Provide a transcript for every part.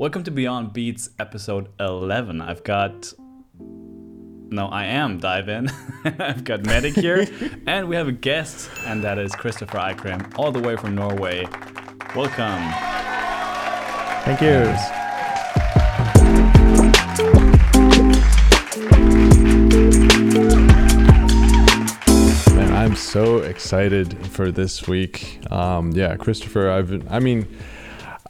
Welcome to Beyond Beats episode 11. I've got. No, I am DYVN. I've got Metic here, and we have a guest, and that is Kristoffer Eikrem, all the way from Norway. Welcome. Thank you. Man, I'm so excited for this week. Um, yeah, Kristoffer, I've, I mean,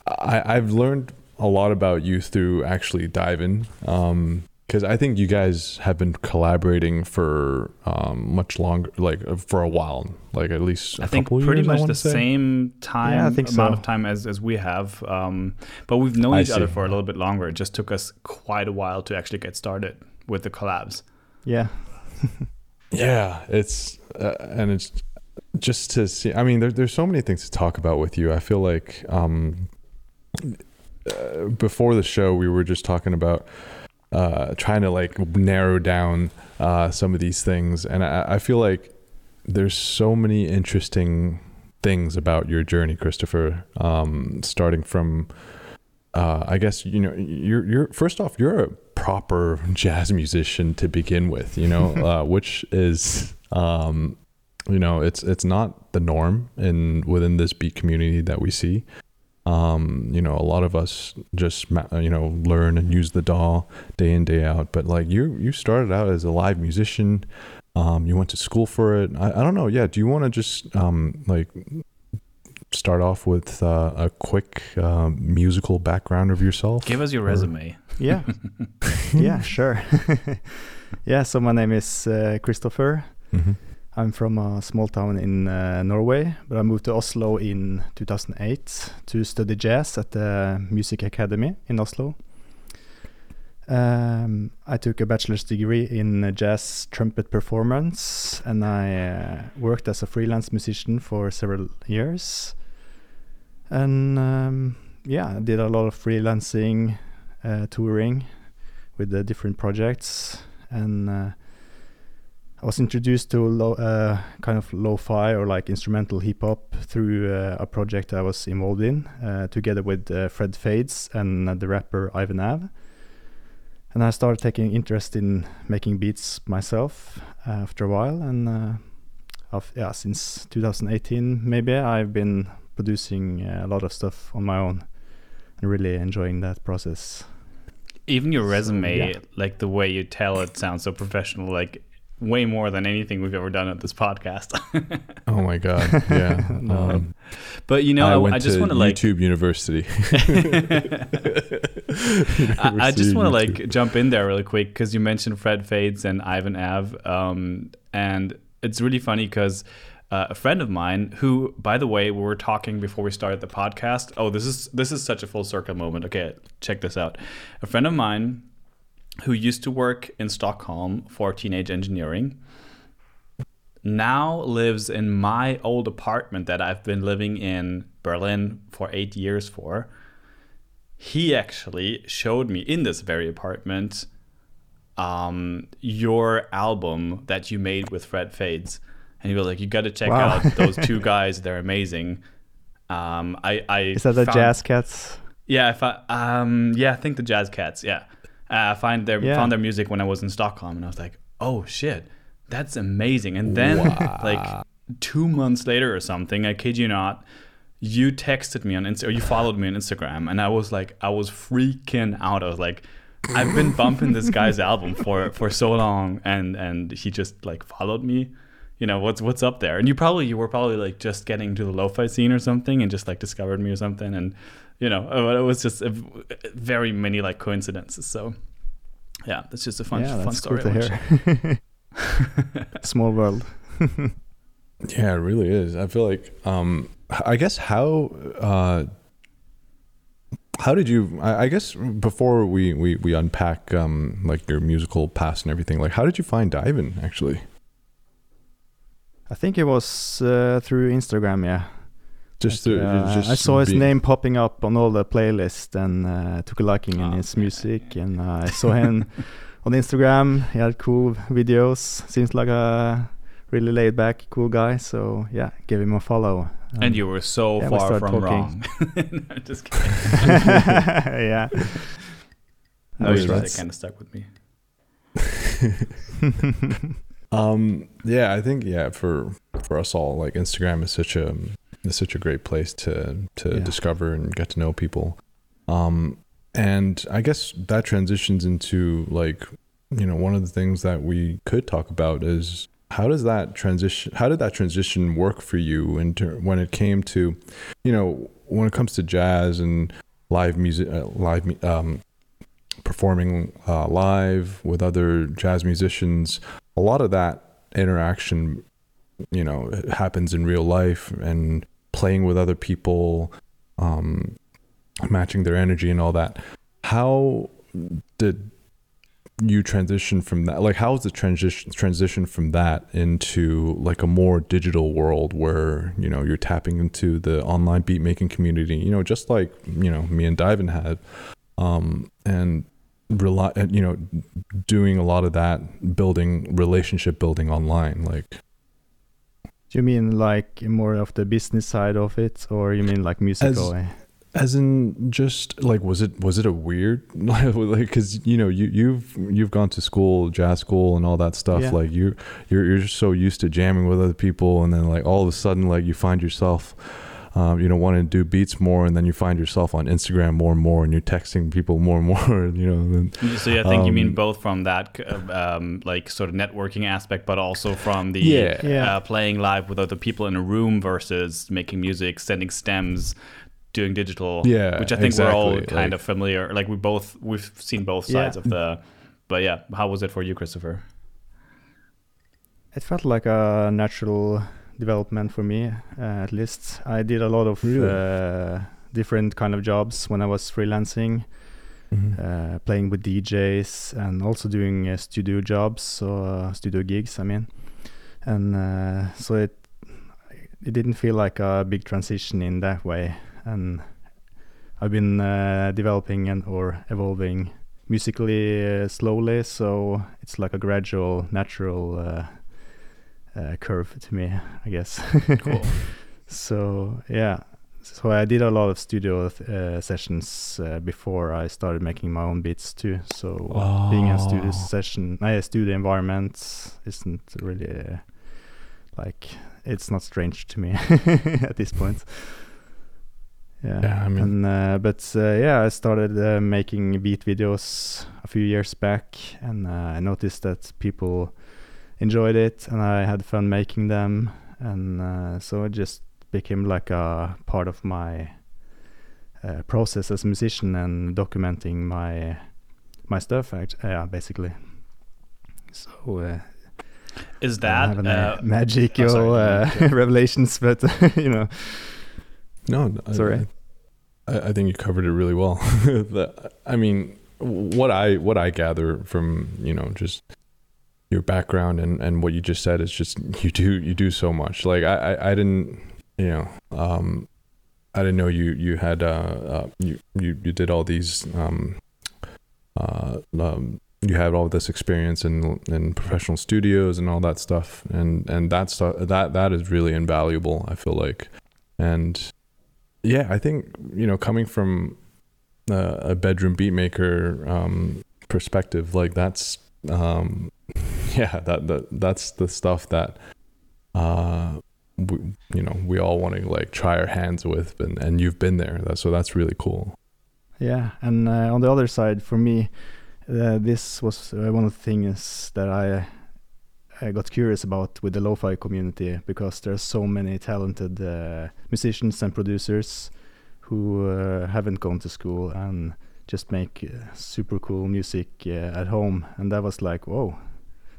I, I've learned a lot about you through actually DYVN. Um, because I think you guys have been collaborating for um, much longer, like uh, for a while, like at least I think pretty years, much the say. same time yeah, I think amount so. of time as, as we have. Um, but we've known I each other for a little bit longer. It just took us quite a while to actually get started with the collabs. Yeah. Yeah, it's uh, and it's just to see. I mean, there, there's so many things to talk about with you. I feel like um, uh, before the show, we were just talking about uh, trying to like narrow down uh, some of these things, and I, I feel like there's so many interesting things about your journey, Kristoffer. Um, starting from, uh, I guess you know, you're you're first off, you're a proper jazz musician to begin with, you know, uh, which is, um, you know, it's it's not the norm in within this beat community that we see. Um, you know, a lot of us just you know learn and use the DAW day in day out, but like you you started out as a live musician. Um, you went to school for it. I, I don't know. Yeah. Do you want to just um, like start off with uh, a quick uh, musical background of yourself? Give us your Or- resume. Yeah. yeah, sure. yeah, so my name is uh, Kristoffer. Mhm. I'm from a small town in uh, Norway, but I moved to Oslo in 2008 to study jazz at the Music Academy in Oslo. Um, I took a bachelor's degree in jazz trumpet performance, and I uh, worked as a freelance musician for several years. And um, yeah, I did a lot of freelancing, uh, touring with the different projects, and uh, I was introduced to lo- uh, kind of lo-fi or like instrumental hip hop through uh, a project I was involved in, uh, together with uh, Fred Fades and uh, the rapper Ivan Av. And I started taking interest in making beats myself uh, after a while, and uh, of, yeah, since 2018 maybe I've been producing uh, a lot of stuff on my own, and really enjoying that process. Even your resume, yeah. like the way you tell it, sounds so professional. Like way more than anything we've ever done at this podcast. Oh my god, yeah. Um, but you know, I went I just want to like. YouTube University. I, I just want to like jump in there really quick because you mentioned Fred Fades and Ivan Av, um, and it's really funny because uh, a friend of mine who, by the way, we were talking before we started the podcast. Oh, this is this is such a full circle moment. Okay, check this out. A friend of mine who used to work in Stockholm for teenage engineering now lives in my old apartment that I've been living in Berlin for eight years for. He actually showed me in this very apartment um, your album that you made with Fred Fades. And he was like, You got to check Wow. out those two guys. They're amazing. Um, I, I Is that the found- Jazz Cats? yeah, if I um, yeah, I think the Jazz Cats. Yeah, uh, I find their Yeah. found their music when I was in Stockholm, and I was like, oh shit, that's amazing. And then like two months later or something, I kid you not, you texted me on Insta or you followed me on Instagram, and I was like, I was freaking out. I was like. I've been bumping this guy's album for for so long, and and he just like followed me. You know what's what's up there, and you probably you were probably like just getting to the lo-fi scene or something, and just like discovered me or something, and you know it was just a, very many like coincidences. So yeah, that's just a fun yeah, fun story. cool to hear. Small world. Yeah, it really is. I feel like, um, I guess how, uh, how did you? I, I guess before we we we unpack um like your musical past and everything, like how did you find DYVN actually? I think it was uh, through Instagram, yeah. Just to uh, just I saw his name popping up on all the playlists and uh, took a liking in Ah, his man. music. And uh, I saw him on Instagram. He had cool videos. Seems like a really laid back, cool guy. So yeah, gave him a follow. and you were so yeah, far started from talking. wrong. No, just kidding. yeah. No, was right. kind of stuck with me. Um, yeah, I think yeah for for us all, like Instagram is such a is such a great place to to Yeah. discover and get to know people. Um, and I guess that transitions into like you know one of the things that we could talk about is how does that transition how did that transition work for you into when it came to you know when it comes to jazz and live music uh, live um performing uh, live with other jazz musicians a lot of that interaction you know happens in real life and playing with other people um matching their energy and all that. How did you transition from that like how's the transition transition from that into like a more digital world where you know you're tapping into the online beat making community you know just like you know me and DYVN had um and rely you know doing a lot of that building relationship building online like Do you mean like more of the business side of it, or you mean like musical? eh? as in just like was it was it a weird like because you know you you've you've gone to school jazz school and all that stuff Yeah. like you you're you're just so used to jamming with other people and then like all of a sudden like you find yourself um, you know wanting to do beats more and then you find yourself on Instagram more and more and you're texting people more and more you know and So I think you mean Um, both from that uh, um, like sort of networking aspect, but also from the Yeah. Yeah. Uh, playing live with other people in a room versus making music, sending stems, doing digital. Yeah, which I think we're all kind like- of familiar. Like we both we've seen both Yeah. sides of the. But yeah, how was it for you, Kristoffer? It felt like a natural development for me, uh, at least. I did a lot of Really? uh, different kind of jobs when I was freelancing, Mhm. uh, playing with DJs, and also doing uh, studio jobs, so uh, studio gigs. I mean, and uh, so it it didn't feel like a big transition in that way, and I've been uh, developing and or evolving musically uh, slowly, so it's like a gradual, natural uh, uh, curve to me, I guess. Cool. so yeah, so I did a lot of studio uh, sessions uh, before I started making my own beats too. So being in a studio Oh. session, a studio environment isn't really uh, like it's not strange to me at this point. Yeah, Yeah, I mean- and uh, but uh, yeah, I started uh, making beat videos a few years back, and uh, I noticed that people enjoyed it, and I had fun making them, and uh, so it just became like a part of my uh, process as a musician and documenting my my stuff. Act- yeah, basically. So uh, Is that have any uh, magic oh, sorry. uh, revelations, but you know, No, I- Sorry. I, I think you covered it really well. the, I mean, what I what I gather from you know just your background and and what you just said is just you do you do so much. Like I I, I didn't you know um I didn't know you you had uh, uh you you you did all these um uh um you had all this experience in in professional studios and all that stuff and and that stuff that that is really invaluable I feel like and yeah I think you know coming from uh, a bedroom beat maker um perspective like that's um yeah that, that that's the stuff that uh we, you know we all want to like try our hands with and and you've been there that, so that's really cool yeah. And uh, on the other side, for me, uh, this was uh, one of the things that I I got curious about with the lo-fi community because there's so many talented uh, musicians and producers who uh, haven't gone to school and just make uh, super cool music uh, at home, and that was like, whoa,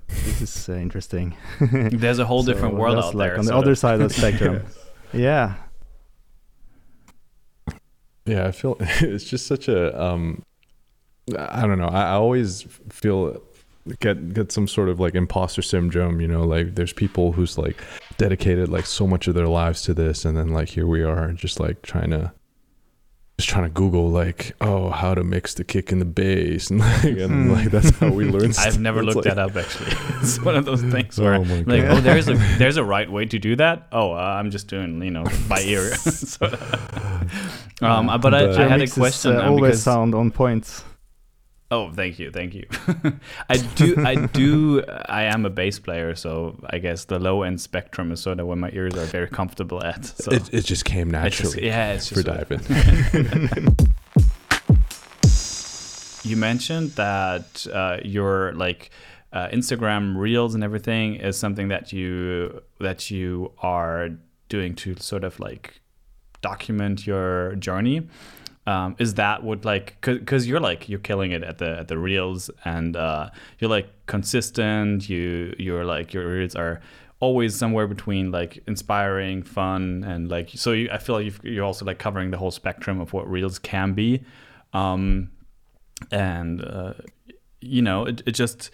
this is uh, interesting. There's a whole So different world out like there. on the sort other of. side of the spectrum. yeah, yeah i feel it's just such a um i don't know i, I always feel get get some sort of like imposter syndrome you know like there's people who's like dedicated like so much of their lives to this and then like here we are just like trying to just trying to Google like, oh, how to mix the kick and the bass, and like, and like that's how we learn. stuff. I've never It's looked like- that up actually. it's one of those things where Oh my like, oh, there's a there's a right way to do that. Oh, uh, I'm just doing you know by ear. so, um, but I, But- I had a mixes, question. uh, um, always because- sound on point. Oh, thank you, thank you. I do, I do, I am a bass player, so I guess the low end spectrum is sort of where my ears are very comfortable at. So It, it just came I just- naturally yeah, it's for just what- DYVN. you mentioned that uh, your like uh, Instagram reels and everything is something that you that you are doing to sort of like document your journey. Um, is that what like because you're like you're killing it at the at the reels and uh, you're like consistent. You you're like your reels are always somewhere between like inspiring, fun, and like so. You, I feel like you've, you're also like covering the whole spectrum of what reels can be. Um, and uh, you know it, it just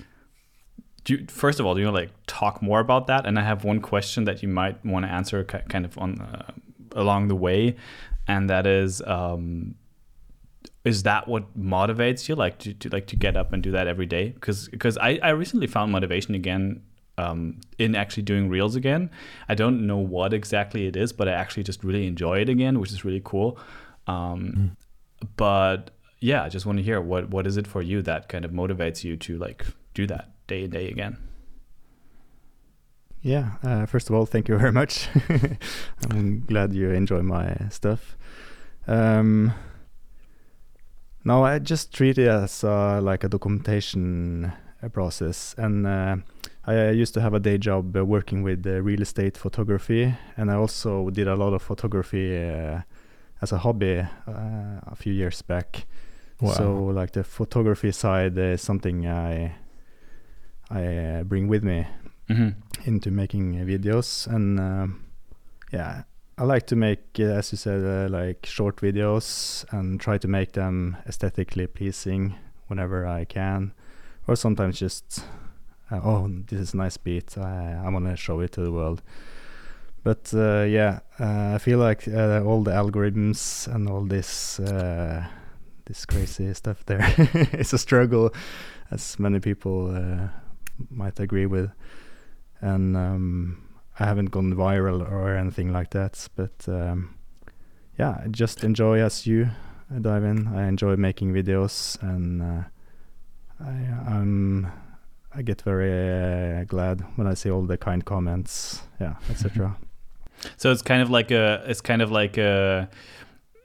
you, first of all do you want to like talk more about that and i have one question that you might want to answer kind of on uh, along the way and that is um is that what motivates you like to, to like to get up and do that every day because because I, I recently found motivation again um, in actually doing reels again i don't know what exactly it is but i actually just really enjoy it again which is really cool um, but yeah, I just want to hear what what is it for you that kind of motivates you to like do that day and day again. Yeah. Uh, first of all, thank you very much. I'm glad you enjoy my stuff. Um, no, I just treat it as uh, like a documentation uh, process, and uh, I used to have a day job uh, working with uh, real estate photography, and I also did a lot of photography uh, as a hobby uh, a few years back. Wow. So like the photography side is something I I uh, bring with me Mm-hmm. into making videos and yeah i like to make uh, as you said uh, like short videos and try to make them aesthetically pleasing whenever i can. Or sometimes just uh, oh this is a nice beat. I, I want to show it to the world. But uh, yeah uh, i feel like uh, all the algorithms and all this this crazy stuff there it's a struggle as many people might agree with. And um, I haven't gone viral or anything like that. But um, yeah, I just enjoy as you uh, DYVN. I enjoy making videos, and uh, I I'm I get very uh, glad when I see all the kind comments, yeah, etc. So it's kind of like a it's kind of like a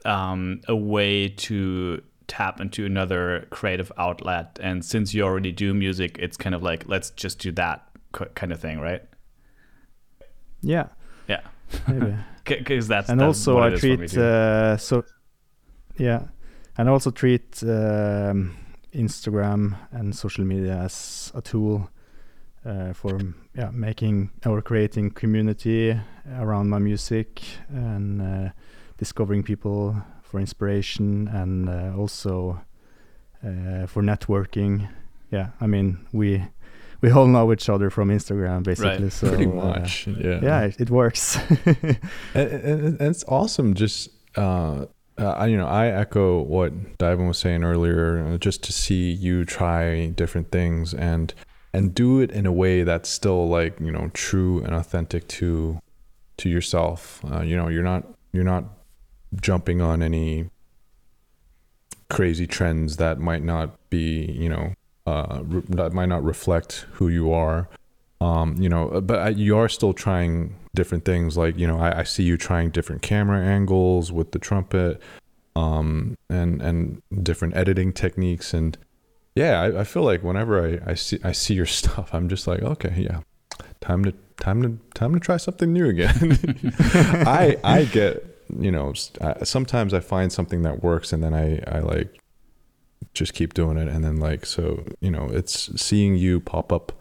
um, a way to tap into another creative outlet. And since you already do music, it's kind of like let's just do that kind of thing, right? Yeah, Yeah, maybe. because that's and also what I it is for me treat uh, so yeah, and I also treat um, Instagram and social media as a tool uh, for yeah making or creating community around my music and uh, discovering people for inspiration and uh, also uh, for networking. Yeah, I mean we we all know each other from Instagram basically. Right. So Pretty uh, much. yeah. yeah, it, it works. and, and, and it's awesome just uh, uh I- you know i echo what DYVN was saying earlier uh, just to see you try different things and and do it in a way that's still like you know true and authentic to to yourself uh, you know you're not you're not jumping on any crazy trends that might not be you know uh re- that might not reflect who you are. Um you know but I, you are still trying different things. Like you know I, I see you trying different camera angles with the trumpet um and and different editing techniques. And yeah I, I feel like whenever I, see I see your stuff I'm just like okay yeah time to time to time to try something new again. I I get you know sometimes I find something that works and then I I like just keep doing it and then like so you know it's seeing you pop up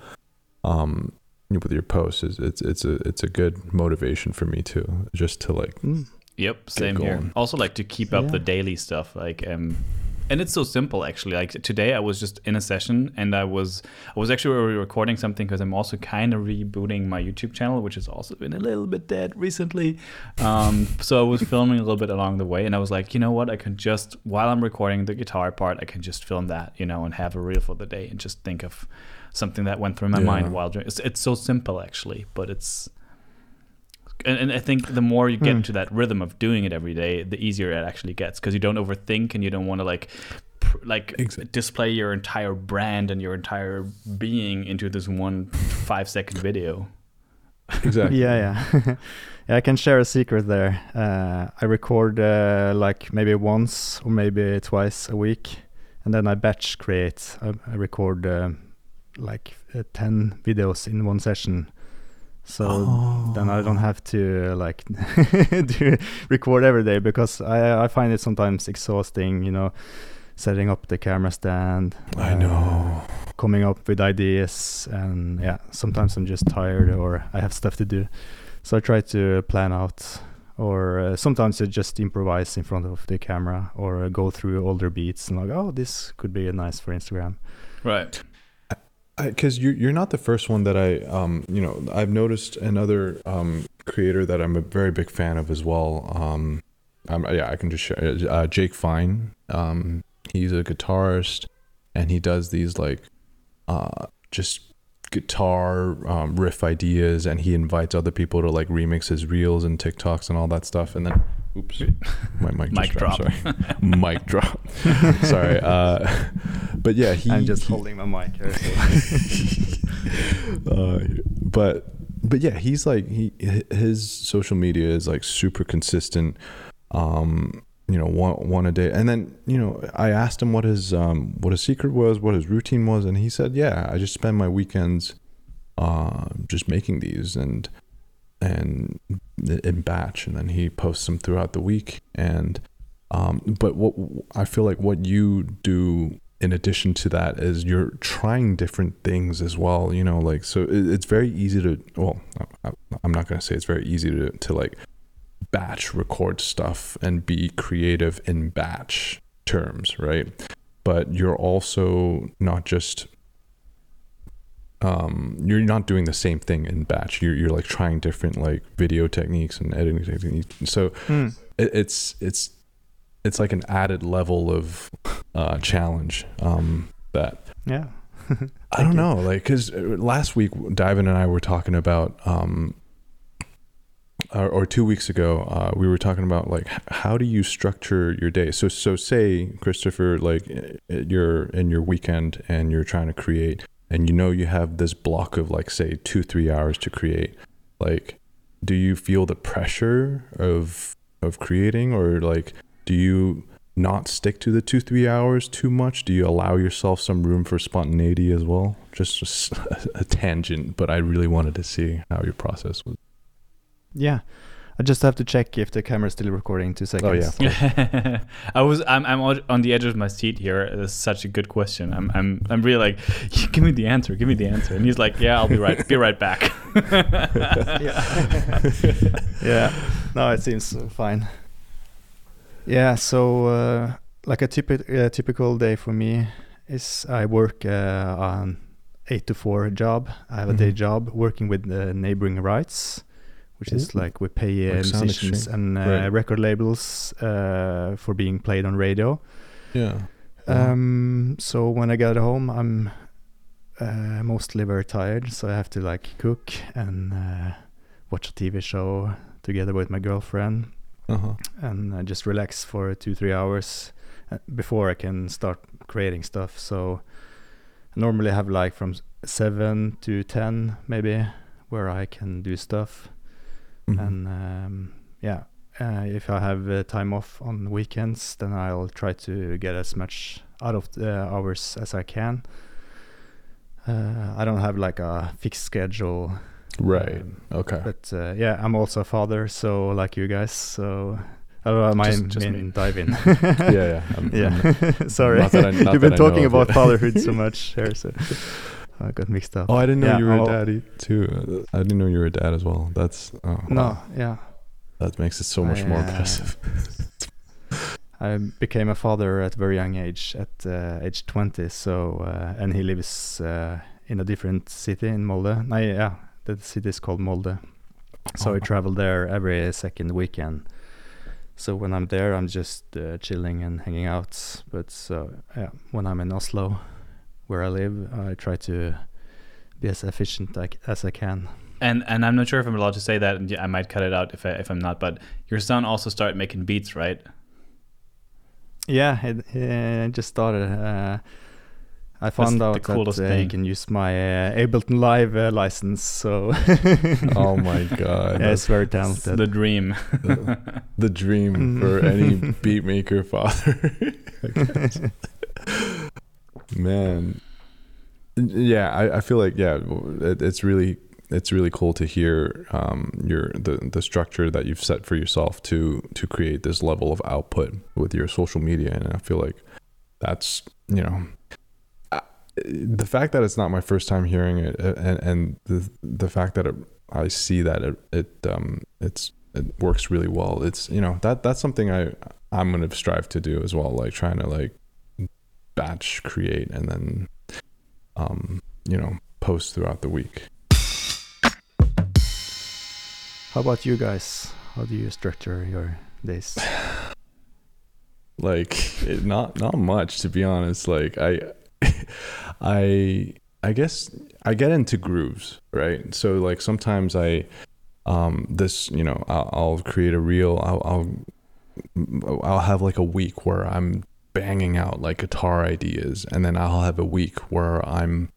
um with your posts is it's it's a it's a good motivation for me too just to like Mm. Yep, same here. Also, like to keep up Yeah. the daily stuff. Like, um, and it's so simple actually. Like today i was just in a session and i was i was actually recording something because i'm also kind of rebooting my youtube channel which has also been a little bit dead recently. Um, so i was filming a little bit along the way and i was like you know what? I can just while i'm recording the guitar part i can just film that you know and have a reel for the day and just think of something that went through my Yeah. mind while doing it's, it's so simple actually but it's and, and I think the more you get Hmm. into that rhythm of doing it every day, the easier it actually gets because you don't overthink and you don't want to like pr- like Exa- display your entire brand and your entire being into this one five second video. Exactly. Yeah, yeah. yeah, I can share a secret there. Uh, I record uh, like maybe once or maybe twice a week, and then I batch create. I, I record uh, like uh, 10 videos in one session. So then I don't have to like do record every day because I I find it sometimes exhausting, you know, setting up the camera stand. I uh, know. coming up with ideas and yeah sometimes i'm just tired or i have stuff to do so i try to plan out or uh, sometimes i just improvise in front of the camera or uh, go through older beats and like oh this could be nice for instagram Right. Because you're you're not the first one that I um you know I've noticed another um creator that I'm a very big fan of as well. Um yeah I can just share uh, Jake Fine. Um he's a guitarist and he does these like uh just guitar um, riff ideas and he invites other people to like remix his reels and TikToks and all that stuff. And then oops my mic, Mic just dropped, drop. sorry mic drop sorry uh but yeah he i'm just he- holding my mic here so. uh, but but yeah, he's like he his social media is like super consistent. Um, you know, one one a day, and then you know, I asked him what his um what his secret was, what his routine was, and he said, yeah, I just spend my weekends, uh, just making these and and in batch, and then he posts them throughout the week, and um, but what I feel like what you do in addition to that is you're trying different things as well you know like so it's very easy to well i'm not going to say it's very easy to, to like batch record stuff and be creative in batch terms right? But you're also not just um you're not doing the same thing in batch you're, you're like trying different like video techniques and editing techniques so Hmm. it, it's it's it's like an added level of uh, challenge um, that yeah I don't you. know, like because last week DYVN and I were talking about, um, or, or two weeks ago, uh, we were talking about like how do you structure your day. So so say Kristoffer, like uh, you're in your weekend and you're trying to create, and you know you have this block of like say two three hours to create, like do you feel the pressure of of creating? Or like do you not stick to the two three hours too much? Do you allow yourself some room for spontaneity as well? Just, just a tangent but i really wanted to see how your process was. Yeah i just have to check if the camera's still recording two seconds Oh, yeah. I was I'm I'm on- on the edge of my seat here. It's such a good question. I'm I'm I'm really like, give me the answer, give me the answer. And he's like, yeah, I'll be right be right back. yeah. yeah. No, it seems fine. Yeah. So, uh, like a typi- uh, typical day for me is I work uh, on eight to four job. I have a day Mhm. job working with uh, neighboring rights, which is like we pay uh, Like musicians and uh, Right. record labels uh, for being played on radio. yeah. Um, so when I get home, I'm uh, mostly very tired, so I have to like cook and uh, watch a TV show together with my girlfriend, uh-huh and uh, just relax for two three hours before I can start creating stuff. So I normally have like from seven to ten maybe where I can do stuff, Mhm. and um, yeah. Uh, if I have uh, time off on weekends, then I'll try to get as much out of the hours as I can. Uh, I don't have like a fixed schedule, right um, okay but uh, yeah, I'm also a father, so like you guys, so I don't know, my Just- just main me. DYVN. yeah yeah I'm- yeah. I'm- Sorry, not that I- not you've been talking about fatherhood so much here, so I got mixed up. oh i didn't know Yeah, you were I'll- a daddy too i didn't know you were a dad as well that's oh, No, wow. yeah. that makes it so much more I, uh, impressive I became a father at a very young age, at uh, age 20. So, uh, and he lives uh, in a different city in Molde. No, yeah, the city is called Molde. So I Oh. travel there every second weekend. So when I'm there, I'm just uh, chilling and hanging out. But so yeah, when I'm in Oslo, where I live, I try to be as efficient I c- as I can. And and I'm not sure if I'm allowed to say that, and I might cut it out if I, if I'm not. But your son also started making beats, right? Yeah, it, it just started. Uh, I found the out that coolest uh, he thing. can use my uh, Ableton Live uh, license. So Oh my god. yeah, it's very It's talented. the dream. the dream for any beat maker father. Man, yeah, I, I feel like yeah, it, it's really it's really cool to hear um, your the the structure that you've set for yourself to to create this level of output with your social media, and I feel like that's you know. The fact that it's not my first time hearing it, uh, and and the the fact that it, I see that it it um it's it works really well. It's you know that that's something I I'm gonna strive to do as well. Like trying to like batch create and then um you know post throughout the week. How about you guys? How do you structure your days? Like it, not not much to be honest. Like I I I guess I get into grooves, right? So like sometimes I um this you know I'll, I'll create a reel. I'll, I'll I'll have like a week where I'm banging out like guitar ideas, and then I'll have a week where I'm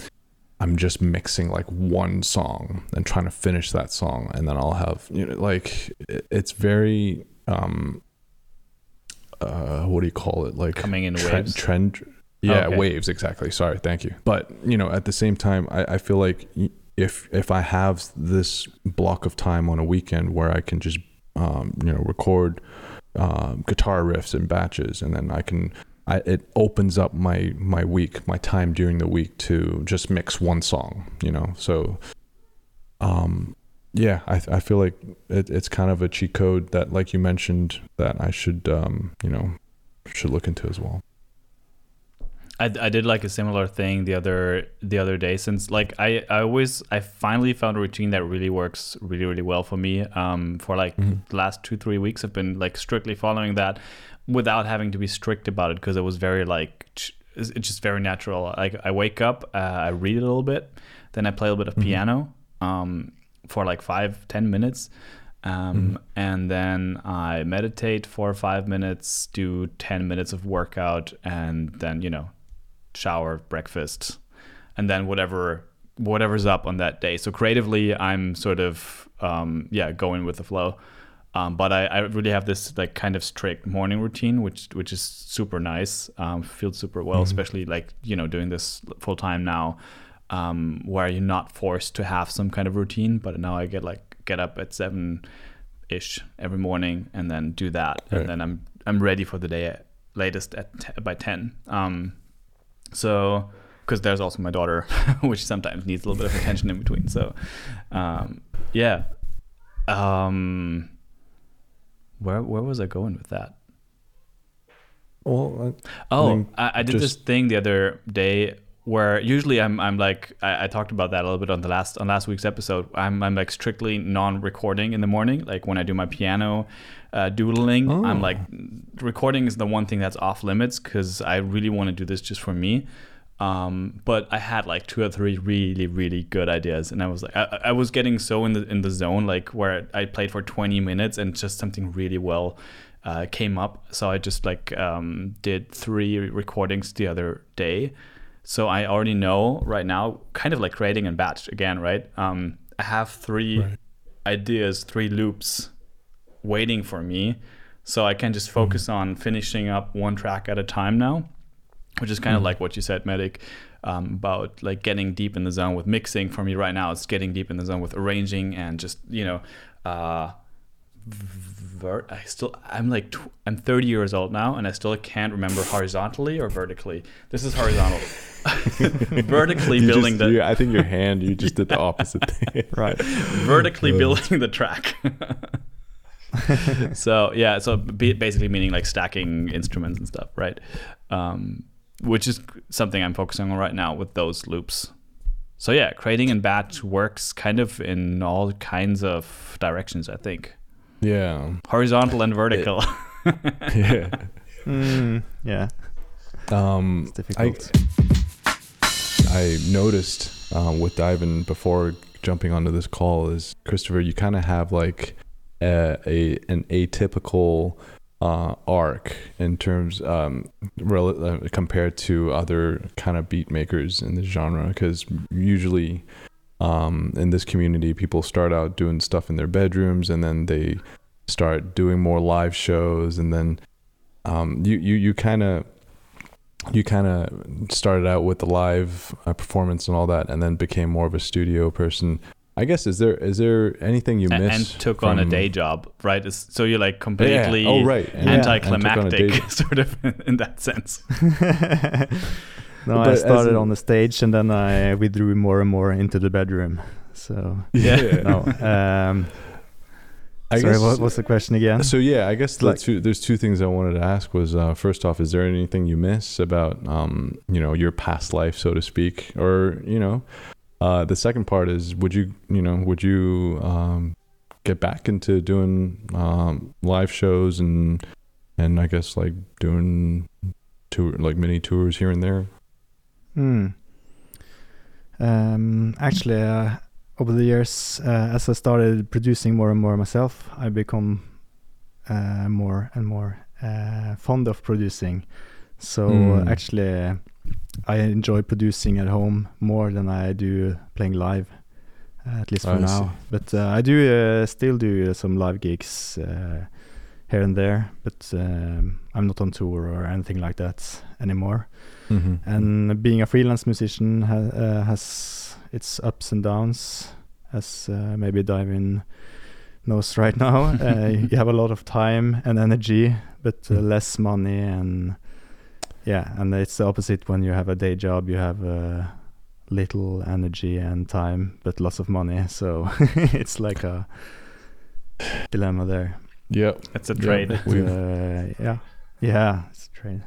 I'm just mixing like one song and trying to finish that song, and then I'll have you know like it's very um uh what do you call it like Coming in trend, waves. trend yeah Okay. waves exactly sorry thank you but you know at the same time I, I feel like if if i have this block of time on a weekend where i can just um, you know record um, guitar riffs in batches and then i can I, it opens up my my week my time during the week to just mix one song you know? So um yeah i, I feel like it, it's kind of a cheat code that like you mentioned that i should um you know should look into as well. I, I did like a similar thing the other the other day since like I, I always I finally found a routine that really works really really well for me. Um for like Mhm. the last two three weeks I've been like strictly following that without having to be strict about it because it was very like it's just very natural like I wake up uh, I read a little bit then I play a little bit of Mhm. piano um for like five ten minutes um, and then I meditate for five minutes, do 10 minutes of workout, and then, you know, shower, breakfast, and then whatever whatever's up on that day. So creatively, I'm sort of um, yeah going with the flow. Um, but I, I really have this like kind of strict morning routine, which which is super nice. Um, feels super well, Mhm. especially like you know doing this full time now, um, where you're not forced to have some kind of routine. But now I get like get up at seven ish every morning and then do that, Right. and then I'm I'm ready for the day at latest at t- by ten. Um, so because there's also my daughter, which sometimes needs a little bit of attention in between. So um, yeah. Um, where where was I going with that? well Oh, think I, I did this thing the other day where usually I'm I'm like I, I talked about that a little bit on the last on last week's episode. I'm I'm like strictly non-recording in the morning. Like when I do my piano uh, doodling, I'm Oh. like recording is the one thing that's off limits because I really want to do this just for me. Um, but I had like two or three really really good ideas, and I was like I, I was getting so in the in the zone like where I played for 20 minutes and just something really well uh, came up. So I just like um, did three recordings the other day. So I already know right now, kind of like creating a batch again, right? Um, I have three Right. ideas, three loops waiting for me. So I can just focus on finishing up one track at a time now, which is kind of Mhm. like what you said, Metic, um, about like getting deep in the zone with mixing. For me right now, it's getting deep in the zone with arranging and just, you know, uh, vert. I still I'm like tw- I'm 30 years old now, and I still can't remember horizontally or vertically. This is horizontal. vertically You building just- the you- I think your hand you just did the opposite thing right. vertically building the track. so yeah, so basically meaning like stacking instruments and stuff, right? Um, which is something I'm focusing on right now with those loops. So yeah, creating in batch works kind of in all kinds of directions. I think Yeah. horizontal and vertical. Yeah. Mm, yeah, Um, it's difficult. I noticed um, with DYVN before jumping onto this call is Kristoffer, you kind of have like a, a an atypical uh, arc in terms um, rel- uh, compared to other kind of beat makers in the genre because usually um, in this community people start out doing stuff in their bedrooms and then they start doing more live shows and then um, you you you kind of you kind of started out with the live uh, performance and all that, and then became more of a studio person. I guess is there is there anything you A- miss and took on a day job, right? So you're like Yeah. completely Oh right, and- and took on a anticlimactic, day- sort of in that sense. no, I But as started in- on the stage and then I withdrew more and more into the bedroom. So Yeah. no. Um, I sorry, guess- what was the question again? So yeah, I guess the Like- two, there's two things I wanted to ask. Was uh, first off, is there anything you miss about um, you know your past life, so to speak, or you know, uh, the second part is would you you know would you um, get back into doing um, live shows and and I guess like doing tour like mini tours here and there. Hmm. Um, actually, uh, over the years, uh, as I started producing more and more myself, I become uh, more and more uh, fond of producing. So Mm. actually, uh, I enjoy producing at home more than I do playing live, at least for I now. see. But uh, I do uh, still do uh, some live gigs uh, here and there, but um, I'm not on tour or anything like that anymore Mm-hmm. and being a freelance musician ha- uh, has its ups and downs as uh, maybe DYVN knows right now uh, you have a lot of time and energy but uh, Mm. less money and yeah and it's the opposite when you have a day job you have uh, little energy and time but lots of money so it's like a dilemma there Yep. It's a Yeah, trade. but, uh, yeah, yeah, it's a trade.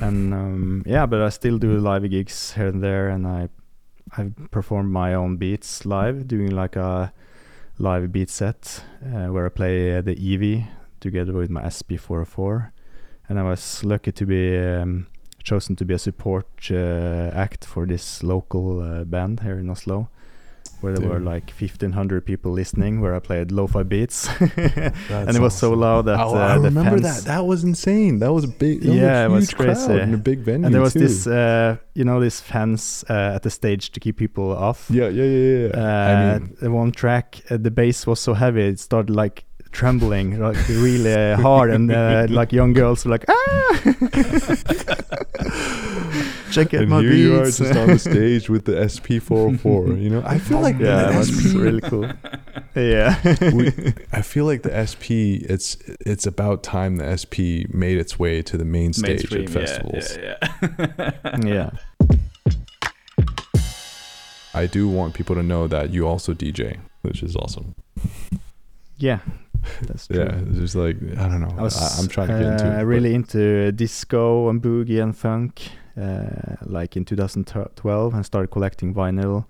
And um, yeah, but I still do live gigs here and there, and I I've performed my own beats live, doing like a live beat set uh, where I play uh, the Eevee together with my SP404, and I was lucky to be um, chosen to be a support uh, act for this local uh, band here in Oslo. Where there were like 1500 people listening, where I played lo-fi beats, and it was so loud that Oh, uh, I the remember fans, that. That was insane. That was a big. That Yeah, it was was a huge crowd crazy. in a big venue. and there was too. this, uh, you know, this fence uh, at the stage to keep people off. Yeah, yeah, yeah, yeah. Uh, I mean, the one track, uh, the bass was so heavy, it started like trembling like really uh, hard, and uh, like young girls were like, ah, check out and my here you are beats. just on the stage with the SP404. You know, I feel like yeah, the it was SP. really cool. Yeah, we, I feel like the SP. It's it's about time the SP made its way to the main stage Mainstream, at yeah, festivals. Yeah, yeah. yeah. I do want people to know that you also DJ, which is awesome. Yeah, that's true. Yeah, it's just like I don't know. I am trying to get into uh, it. really into disco and boogie and funk, uh, like in 2012, and started collecting vinyl,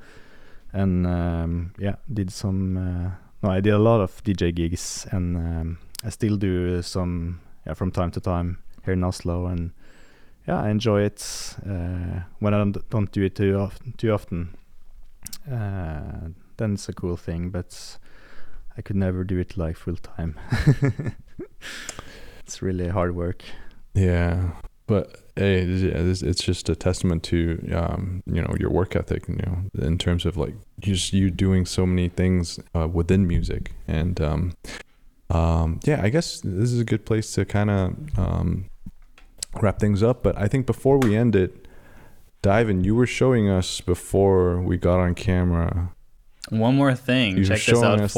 and um, yeah, did some. Uh, no, I did a lot of DJ gigs, and um, I still do some yeah, from time to time here in Oslo, and yeah, I enjoy it uh, when I don't, don't do it too often. Too often, uh, then it's a cool thing, but. I could never do it like full time. it's really hard work. Yeah, but hey, it's, just a testament to um, you know your work ethic. You know, in terms of like just you doing so many things uh, within music, and um, um, yeah, I guess this is a good place to kind of um, wrap things up. But I think before we end it, DYVN, you were showing us before we got on camera. One more thing. You're Check this out for this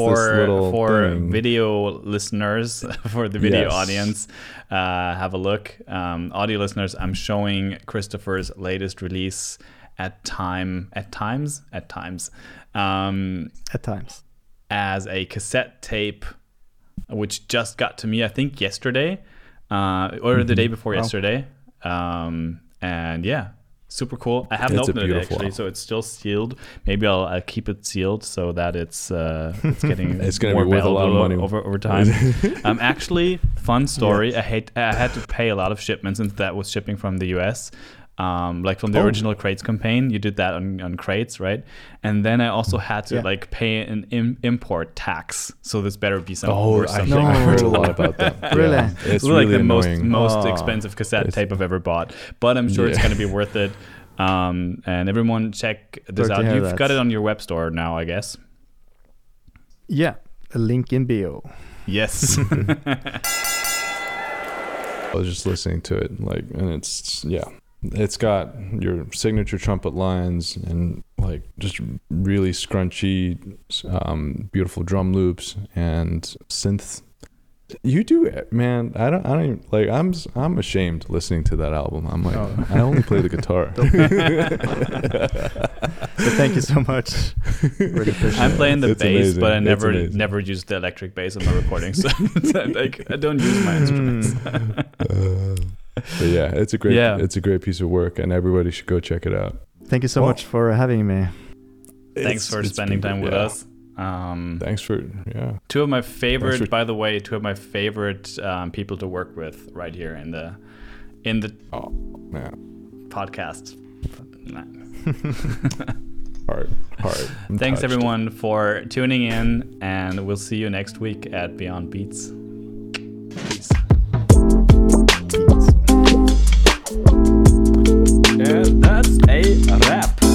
for thing. video listeners, for the video Yes. audience. Uh, have a look. Um, audio listeners, I'm showing Kristoffer's latest release at time at times at times um, At times. as a cassette tape which just got to me, I think, yesterday uh, or the day before Wow. yesterday. Um, and yeah, super cool. I haven't It's opened it actually, album. so it's still sealed. Maybe I'll, I'll keep it sealed so that it's uh, it's getting It's gonna more be worth a lot of money. over over time. um, actually, fun story. I hate I had to pay a lot of shipments since that was shipping from the US. Um, like from the Oh. original Qrates campaign, you did that on, on Qrates, right? And then I also had to Yeah. like pay an Im- import tax. So this better be some Oh, or I, something. think I heard a lot about that. Really? Yeah, it's It's like really the most annoying. most Oh. expensive cassette It's- tape I've ever bought. But I'm sure it's going to be worth it. Um, and everyone check this Glad out. You've that. got it on your web store now, I guess. Yeah, a link in bio. Yes. I was just listening to it, like, and it's yeah, it's got your signature trumpet lines and like just really scrunchy, um, beautiful drum loops and synths. You do it, man. I don't. I don't even, like. I'm. s- I'm ashamed listening to that album. I'm like, Oh. I only play the guitar. But thank you so much. Really I'm playing the It's bass, amazing. but I never never used the electric bass on my recordings. So like I don't use my instruments. Uh, but yeah, it's a great. Yeah. It's a great piece of work, and everybody should go check it out. Thank you so Oh. much for having me. Thanks for spending been- time with yeah. us. Um, Thanks for yeah. two of my favorite, for- by the way, two of my favorite um, people to work with right here in the in the Oh man, podcast. hard, hard. I'm Thanks touched. everyone for tuning in, and we'll see you next week at Beyond Beats. that's a wrap.